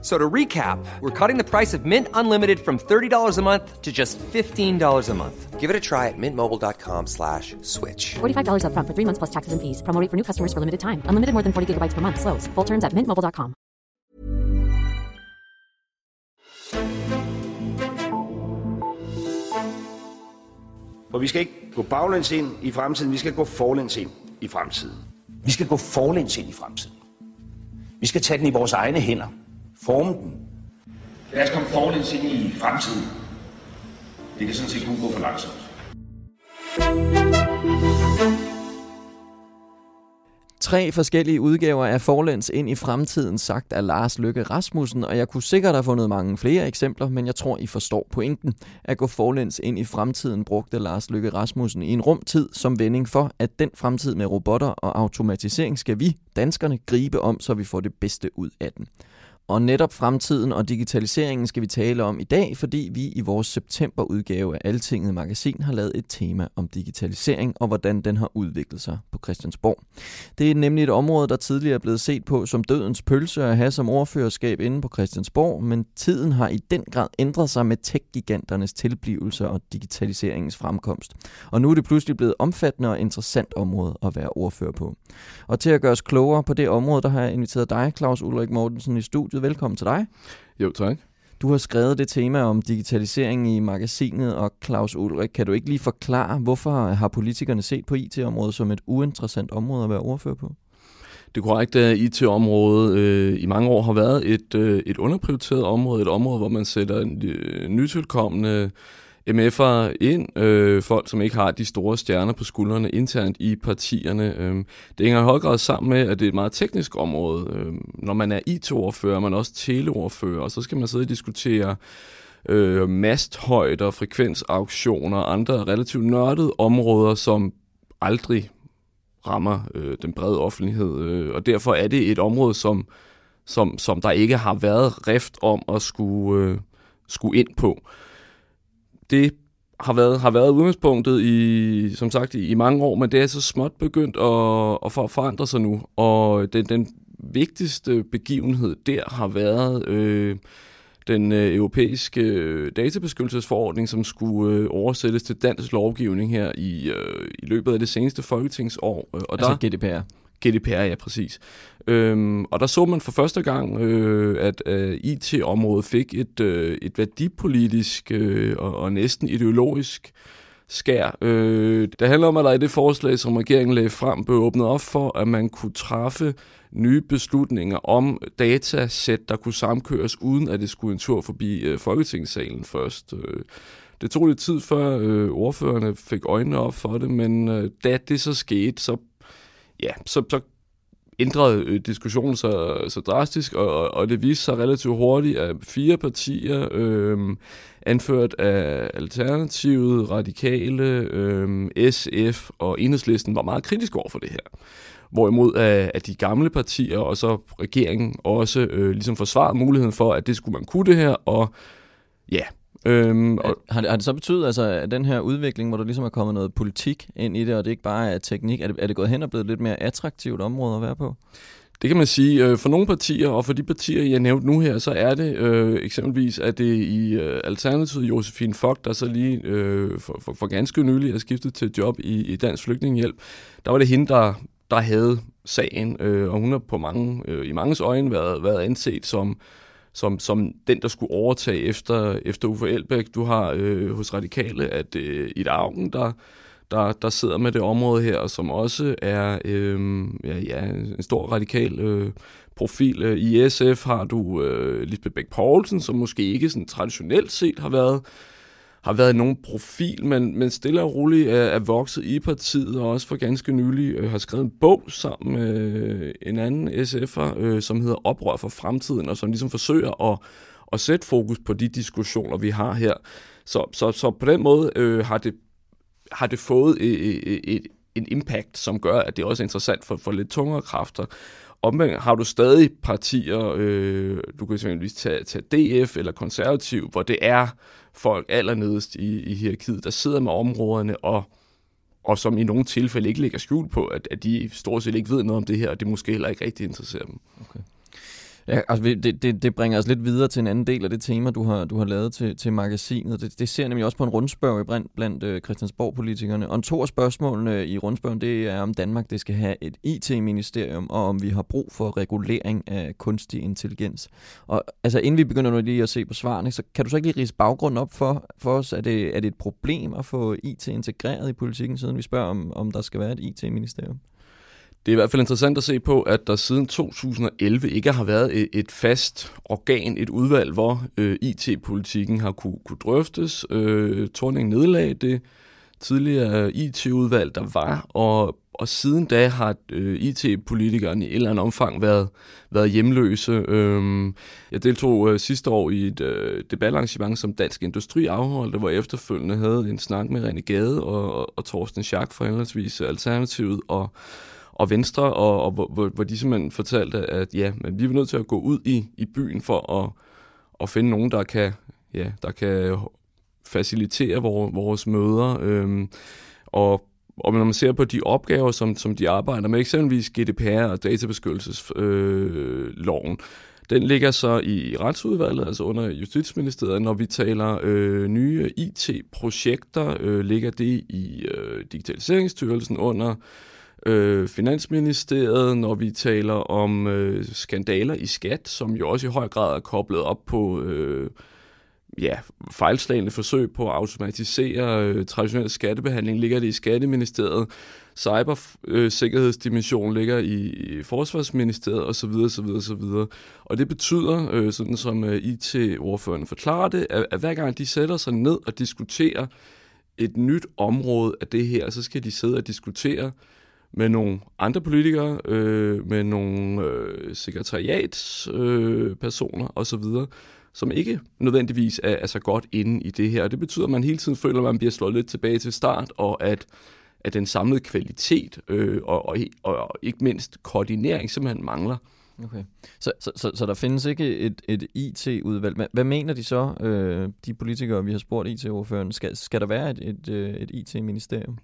So to recap, we're cutting the price of Mint Unlimited from $30 a month to just $15 a month. Give it a try at mintmobile.com slash switch. $45 upfront for three months plus taxes and fees. Promo rate for new customers for limited time. Unlimited more than 40 gigabytes per month. Slows. Full terms at mintmobile.com. For vi skal ikke gå baglæns ind i fremtiden, vi skal gå forlæns ind i fremtiden. Vi skal gå forlæns ind i fremtiden. Vi skal tage den i vores egne hænder. Forme den. Lad os komme forlæns ind i fremtiden. Det kan sådan set kun gå for langsomt. Tre forskellige udgaver af Forlæns ind i fremtiden, sagt af Lars Løkke Rasmussen, og jeg kunne sikkert have fundet mange flere eksempler, men jeg tror, I forstår pointen. At gå forlæns ind i fremtiden brugte Lars Løkke Rasmussen i en rumtid som vending for, at den fremtid med robotter og automatisering skal vi, danskerne, gribe om, så vi får det bedste ud af den. Og netop fremtiden og digitaliseringen skal vi tale om i dag, fordi vi i vores septemberudgave af Altinget Magasin har lavet et tema om digitalisering og hvordan den har udviklet sig på Christiansborg. Det er nemlig et område, der tidligere er blevet set på som dødens pølse at have som ordførerskab inde på Christiansborg, men tiden har i den grad ændret sig med tech-giganternes tilblivelse og digitaliseringens fremkomst. Og nu er det pludselig blevet omfattende og interessant område at være ordfører på. Og til at gøre os klogere på det område, der har jeg inviteret dig, Claus Ulrik Mortensen, i studiet. Velkommen til dig. Jo, tak. Du har skrevet det tema om digitalisering i magasinet, og Claus Ulrik, kan du ikke lige forklare, hvorfor har politikerne set på IT-området som et uinteressant område at være ordfører på? Det er korrekt, at IT-området øh, i mange år har været et, øh, et underprioriteret område, et område, hvor man sætter øh, nytilkommende MF'er ind, øh, folk som ikke har de store stjerner på skuldrene internt i partierne. Øh, det hænger i høj grad sammen med, at det er et meget teknisk område. Øh, når man er IT-ordfører, man er også teleordfører, og så skal man sidde og diskutere øh, masthøjder, frekvensauktioner og andre relativt nørdede områder, som aldrig rammer øh, den brede offentlighed. Øh, og derfor er det et område, som, som, som der ikke har været rift om at skulle, øh, skulle ind på det har været, har været udgangspunktet i, som sagt, i, i mange år, men det er så småt begyndt at, at forandre sig nu. Og den, den vigtigste begivenhed der har været øh, den øh, europæiske øh, databeskyttelsesforordning, som skulle øh, oversættes til dansk lovgivning her i, øh, i løbet af det seneste folketingsår. Og altså der, GDPR? GDPR, ja, præcis. Øhm, og der så man for første gang, øh, at øh, IT-området fik et, øh, et værdipolitisk øh, og, og næsten ideologisk skær. Øh, det handler om, at der i det forslag, som regeringen lagde frem, blev åbnet op for, at man kunne træffe nye beslutninger om datasæt, der kunne samkøres, uden at det skulle en tur forbi øh, Folketingssalen først. Øh, det tog lidt tid før øh, ordførerne fik øjnene op for det, men øh, da det så skete, så ja, så, så ændrede øh, diskussionen så, så drastisk, og, og det viste sig relativt hurtigt, at fire partier, øh, anført af Alternativet, Radikale, øh, SF og Enhedslisten, var meget kritiske over for det her. Hvorimod at, at de gamle partier og så regeringen også øh, ligesom forsvarede muligheden for, at det skulle man kunne det her, og ja, Øhm, og har, det, har det så betydet, altså, at den her udvikling, hvor der ligesom er kommet noget politik ind i det, og det ikke bare er teknik, er det, er det gået hen og blevet lidt mere attraktivt område at være på? Det kan man sige. Øh, for nogle partier, og for de partier, jeg nævnte nu her, så er det øh, eksempelvis, at det i øh, Alternativet Josefine Fogt, der så lige øh, for, for, for ganske nylig er skiftet til et job i, i Dansk Flygtningehjælp, der var det hende, der, der havde sagen, øh, og hun har på mange, øh, i manges øjne været, været anset som som, som den, der skulle overtage efter, efter Uffe Elbæk. Du har øh, hos Radikale, at øh, i Augen, der, der, der sidder med det område her, som også er øh, ja, ja, en stor radikal øh, profil. Øh, I SF har du øh, Lisbeth Bæk Poulsen, som måske ikke sådan traditionelt set har været har været nogen profil, men, men stille og roligt er, er vokset i partiet, og også for ganske nylig øh, har skrevet en bog sammen med øh, en anden SF'er, øh, som hedder Oprør for fremtiden, og som ligesom forsøger at, at sætte fokus på de diskussioner, vi har her. Så, så, så på den måde øh, har, det, har det fået et, et, et, en impact, som gør, at det også er interessant for, for lidt tungere kræfter. Omvendt har du stadig partier, øh, du kan eksempelvis tage, tage DF eller konservativ, hvor det er folk allernedest i, i hierarkiet, der sidder med områderne og og som i nogle tilfælde ikke lægger skjul på, at, at de stort set ikke ved noget om det her, og det måske heller ikke rigtig interesserer dem. Okay. Ja, altså det, det, det bringer os lidt videre til en anden del af det tema, du har, du har lavet til, til magasinet. Det, det ser nemlig også på en rundspørg blandt, blandt Christiansborg-politikerne. Og to af spørgsmålene øh, i rundspørgen, det er om Danmark det skal have et IT-ministerium, og om vi har brug for regulering af kunstig intelligens. Og altså inden vi begynder nu lige at se på svarene, så kan du så ikke lige rise baggrunden op for, for os? Er det, er det et problem at få IT integreret i politikken, siden vi spørger, om, om der skal være et IT-ministerium? Det er i hvert fald interessant at se på, at der siden 2011 ikke har været et fast organ, et udvalg, hvor øh, IT-politikken har kunne, kunne drøftes. Øh, Torning nedlag det tidligere øh, IT-udvalg, der var, og, og siden da har øh, IT-politikerne i et eller andet omfang været, været hjemløse. Øh, jeg deltog øh, sidste år i et øh, debatarrangement, som Dansk Industri afholdte, hvor jeg efterfølgende havde en snak med René Gade og, og, og Thorsten Schack fra henholdsvis Alternativet og og Venstre, og, og hvor, hvor, hvor de simpelthen fortalte, at ja, men vi er nødt til at gå ud i, i byen for at, at finde nogen, der kan, ja, der kan facilitere vores, vores møder. Øhm, og, og når man ser på de opgaver, som, som de arbejder med, eksempelvis GDPR og databeskyttelsesloven, øh, den ligger så i retsudvalget, altså under Justitsministeriet. Når vi taler øh, nye IT-projekter, øh, ligger det i øh, Digitaliseringsstyrelsen under øh, Finansministeriet, når vi taler om øh, skandaler i skat, som jo også i høj grad er koblet op på øh, ja, fejlslagende forsøg på at automatisere øh, traditionel skattebehandling, ligger det i Skatteministeriet. Cybersikkerhedsdimension øh, ligger i, i Forsvarsministeriet osv. osv. osv. Og det betyder, øh, sådan som øh, IT-ordførende forklarer det, at, at hver gang de sætter sig ned og diskuterer et nyt område af det her, så skal de sidde og diskutere med nogle andre politikere, øh, med nogle øh, sekretariatspersoner øh, osv., som ikke nødvendigvis er, er så godt inde i det her. Og det betyder, at man hele tiden føler, at man bliver slået lidt tilbage til start, og at, at den samlede kvalitet øh, og, og, og ikke mindst koordinering simpelthen mangler. Okay. Så, så, så, så der findes ikke et, et IT-udvalg. Hvad mener de så, øh, de politikere, vi har spurgt IT-ordføreren? Skal, skal der være et, et, øh, et IT-ministerium?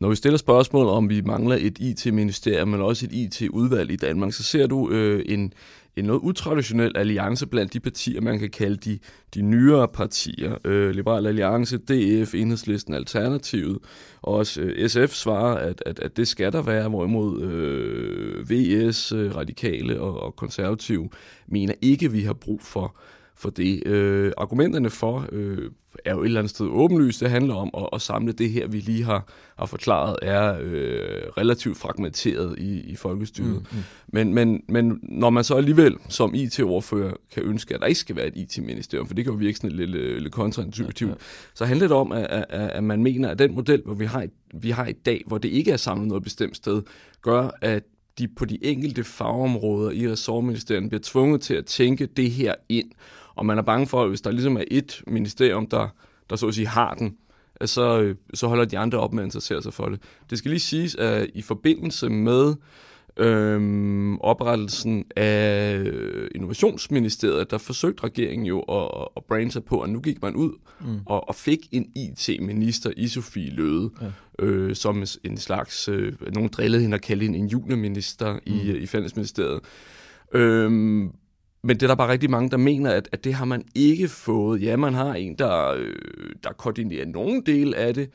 Når vi stiller spørgsmål om, vi mangler et IT-ministerium, men også et IT-udvalg i Danmark, så ser du øh, en, en noget utraditionel alliance blandt de partier, man kan kalde de, de nyere partier. Øh, Liberal Alliance, DF, Enhedslisten, Alternativet, og også øh, SF svarer, at, at, at det skal der være, hvorimod øh, VS, øh, Radikale og, og Konservative mener ikke, vi har brug for for det. Øh, argumenterne for øh, er jo et eller andet sted åbenlyst. Det handler om at, at samle det her, vi lige har, har forklaret, er øh, relativt fragmenteret i, i folkestyret. Mm, mm. Men, men, men når man så alligevel som IT-ordfører kan ønske, at der ikke skal være et IT-ministerium, for det kan jo virke sådan lidt, lidt, kontraintuitivt, ja, ja. så handler det om, at, at, at man mener, at den model, hvor vi har, vi har i dag, hvor det ikke er samlet noget bestemt sted, gør, at de på de enkelte fagområder i ressortministeriet bliver tvunget til at tænke det her ind, og man er bange for, at hvis der ligesom er et ministerium, der, der så at sige har den, så, øh, så holder de andre op med at interessere sig for det. Det skal lige siges, at i forbindelse med øhm, oprettelsen af Innovationsministeriet, der forsøgte regeringen jo at, at brande sig på, at nu gik man ud mm. og, og fik en IT-minister i Sofie Løde, ja. øh, som en slags, øh, nogen drillede hende at kalde hende en juniorminister mm. i, i Fællesministeriet. Øhm, men det er der bare rigtig mange, der mener, at, at det har man ikke fået. Ja, man har en, der, øh, der koordinerer nogle del af det,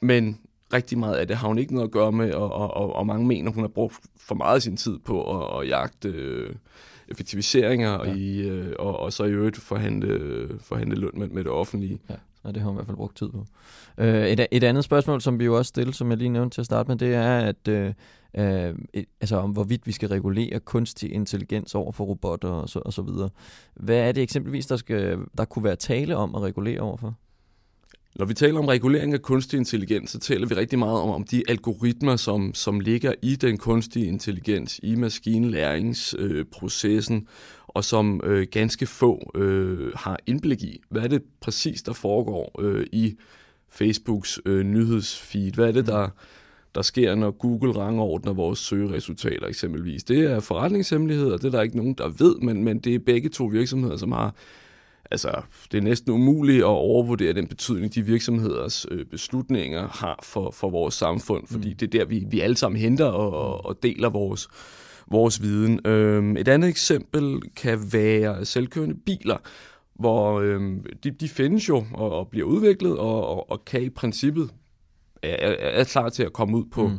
men rigtig meget af det har hun ikke noget at gøre med, og, og, og mange mener, hun har brugt for meget af sin tid på at, at jagte øh, effektiviseringer ja. i, øh, og, og så i øvrigt forhandle, forhandle løn med, med det offentlige. Ja og det har hun i hvert fald brugt tid på. Øh, et, et andet spørgsmål, som vi jo også stiller, som jeg lige nævnte til at starte med, det er, at øh, øh, et, altså om hvorvidt vi skal regulere kunstig intelligens over for robotter og så, og så videre. Hvad er det eksempelvis, der, skal, der kunne være tale om at regulere overfor? Når vi taler om regulering af kunstig intelligens, så taler vi rigtig meget om, om de algoritmer, som, som ligger i den kunstige intelligens, i maskinlæringsprocessen, øh, og som øh, ganske få øh, har indblik i. Hvad er det præcis, der foregår øh, i Facebooks øh, nyhedsfeed? Hvad er det, der, der sker, når Google rangordner vores søgeresultater eksempelvis. Det er forretningshemmeligheder, det er der ikke nogen, der ved, men, men det er begge to virksomheder, som har altså, det er næsten umuligt at overvurdere den betydning, de virksomheders øh, beslutninger har for, for vores samfund, fordi mm. det er der, vi, vi alle sammen henter og, og deler vores, vores viden. Øhm, et andet eksempel kan være selvkørende biler, hvor øhm, de, de findes jo og, og bliver udviklet og, og, og kan i princippet er, er klar til at komme ud på, mm.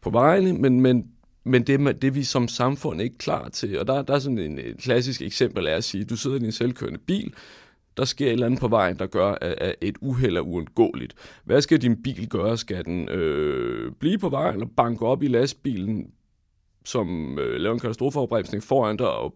på vejene, men, men, men det, det er vi som samfund ikke klar til. Og der, der er sådan en, et klassisk eksempel af at sige, du sidder i en selvkørende bil, der sker et eller andet på vejen, der gør, at et uheld er uundgåeligt. Hvad skal din bil gøre? Skal den øh, blive på vejen eller banke op i lastbilen, som øh, laver en katastrofeopbremsning foran dig, og,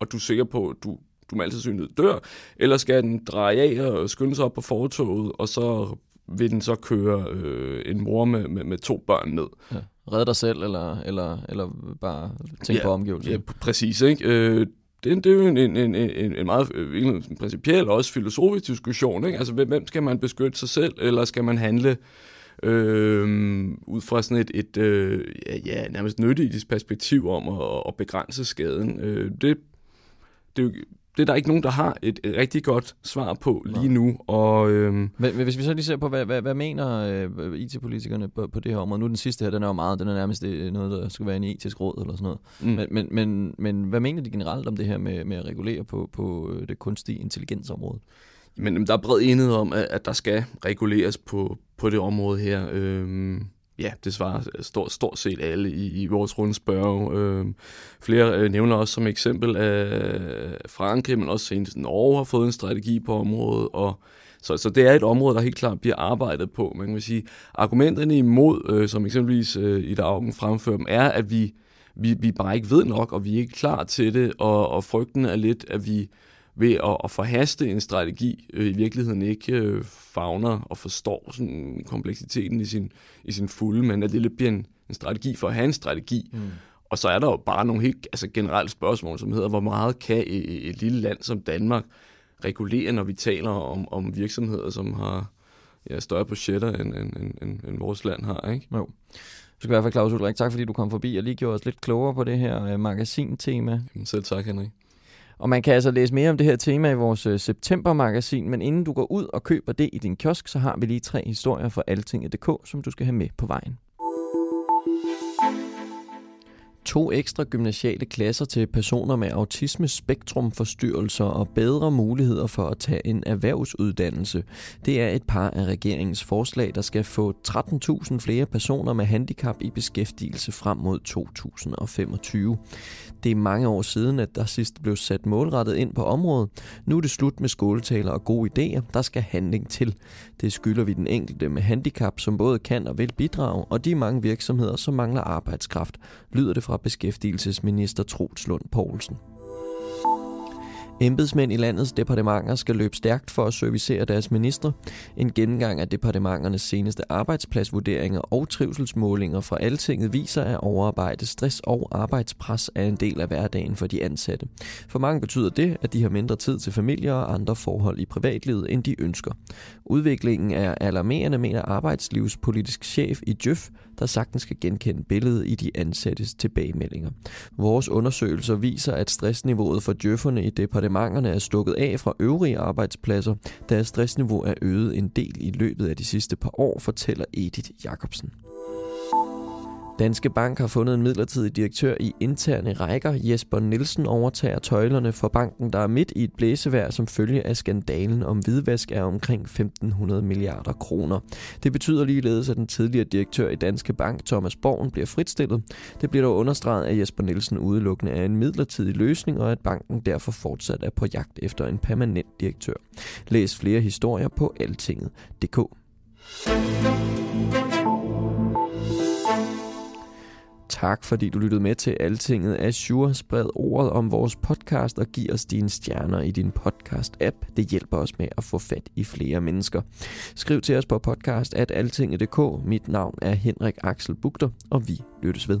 og du er sikker på, at du, du med altid synlighed dør? Eller skal den dreje af og skynde sig op på fortoget, og så vil den så køre øh, en mor med, med, med to børn ned. Ja. Redde dig selv, eller, eller, eller bare tænke ja, på omgivelserne? Ja, præcis. Ikke? Øh, det, det er jo en, en, en, en, en meget øh, en principiel og også filosofisk diskussion. Ikke? Altså, hvem skal man beskytte sig selv, eller skal man handle øh, ud fra sådan et, et øh, ja, ja, nærmest nyttigt perspektiv om at, at begrænse skaden? Øh, det, det, er det er der ikke nogen, der har et, rigtig godt svar på lige nu. Og, øhm, men, hvis vi så lige ser på, hvad, hvad, hvad mener øh, IT-politikerne på, på det her område? Nu den sidste her, den er jo meget, den er nærmest øh, noget, der skal være en etisk råd eller sådan noget. Mm. Men, men, men, men hvad mener de generelt om det her med, med at regulere på, på øh, det kunstige intelligensområde? Men der er bred enighed om, at, at der skal reguleres på, på det område her. Øhm, ja, det svarer stort, stort set alle i, i vores rundspørg. Øhm, flere øh, nævner også som eksempel, at Frankrig, men også senest Norge har fået en strategi på området, og så, så det er et område, der helt klart bliver arbejdet på. Man kan sige, argumenterne imod, øh, som eksempelvis øh, i Augen fremfører dem, er, at vi, vi, vi bare ikke ved nok, og vi er ikke klar til det, og, og frygten er lidt, at vi ved at, at forhaste en strategi øh, i virkeligheden ikke øh, fagner og forstår sådan kompleksiteten i sin, i sin fulde, men at det lidt bliver en, en strategi for at have en strategi. Mm. Og så er der jo bare nogle helt altså generelle spørgsmål, som hedder, hvor meget kan et, et lille land som Danmark regulere, når vi taler om, om virksomheder, som har ja, større budgetter, end, end, end, end, vores land har, ikke? Jo. Du skal i hvert fald, Claus Ulrik, tak fordi du kom forbi og lige gjorde os lidt klogere på det her øh, magasin-tema. Selv tak, Henrik. Og man kan altså læse mere om det her tema i vores øh, septembermagasin, men inden du går ud og køber det i din kiosk, så har vi lige tre historier fra altinget.dk, som du skal have med på vejen to ekstra gymnasiale klasser til personer med autisme spektrumforstyrrelser og bedre muligheder for at tage en erhvervsuddannelse. Det er et par af regeringens forslag, der skal få 13.000 flere personer med handicap i beskæftigelse frem mod 2025. Det er mange år siden, at der sidst blev sat målrettet ind på området. Nu er det slut med skoletaler og gode idéer. Der skal handling til. Det skylder vi den enkelte med handicap, som både kan og vil bidrage, og de mange virksomheder, som mangler arbejdskraft, lyder det fra beskæftigelsesminister Troels Lund Poulsen. Embedsmænd i landets departementer skal løbe stærkt for at servicere deres ministre. En gennemgang af departementernes seneste arbejdspladsvurderinger og trivselsmålinger fra Altinget viser, at overarbejde, stress og arbejdspres er en del af hverdagen for de ansatte. For mange betyder det, at de har mindre tid til familie og andre forhold i privatlivet, end de ønsker. Udviklingen er alarmerende, mener arbejdslivspolitisk chef i Djøf, der sagtens skal genkende billedet i de ansattes tilbagemeldinger. Vores undersøgelser viser, at stressniveauet for djøfferne i departementerne er stukket af fra øvrige arbejdspladser, da stressniveau er øget en del i løbet af de sidste par år, fortæller Edith Jacobsen. Danske Bank har fundet en midlertidig direktør i interne rækker. Jesper Nielsen overtager tøjlerne for banken, der er midt i et blæsevejr som følge af skandalen om hvidvask af omkring 1500 milliarder kroner. Det betyder ligeledes, at den tidligere direktør i Danske Bank, Thomas Borgen, bliver fritstillet. Det bliver dog understreget, at Jesper Nielsen udelukkende er en midlertidig løsning, og at banken derfor fortsat er på jagt efter en permanent direktør. Læs flere historier på altinget.dk. Tak fordi du lyttede med til Altinget Azure. Spred ordet om vores podcast og giv os dine stjerner i din podcast-app. Det hjælper os med at få fat i flere mennesker. Skriv til os på podcast at altinget.dk. Mit navn er Henrik Axel Bugter, og vi lyttes ved.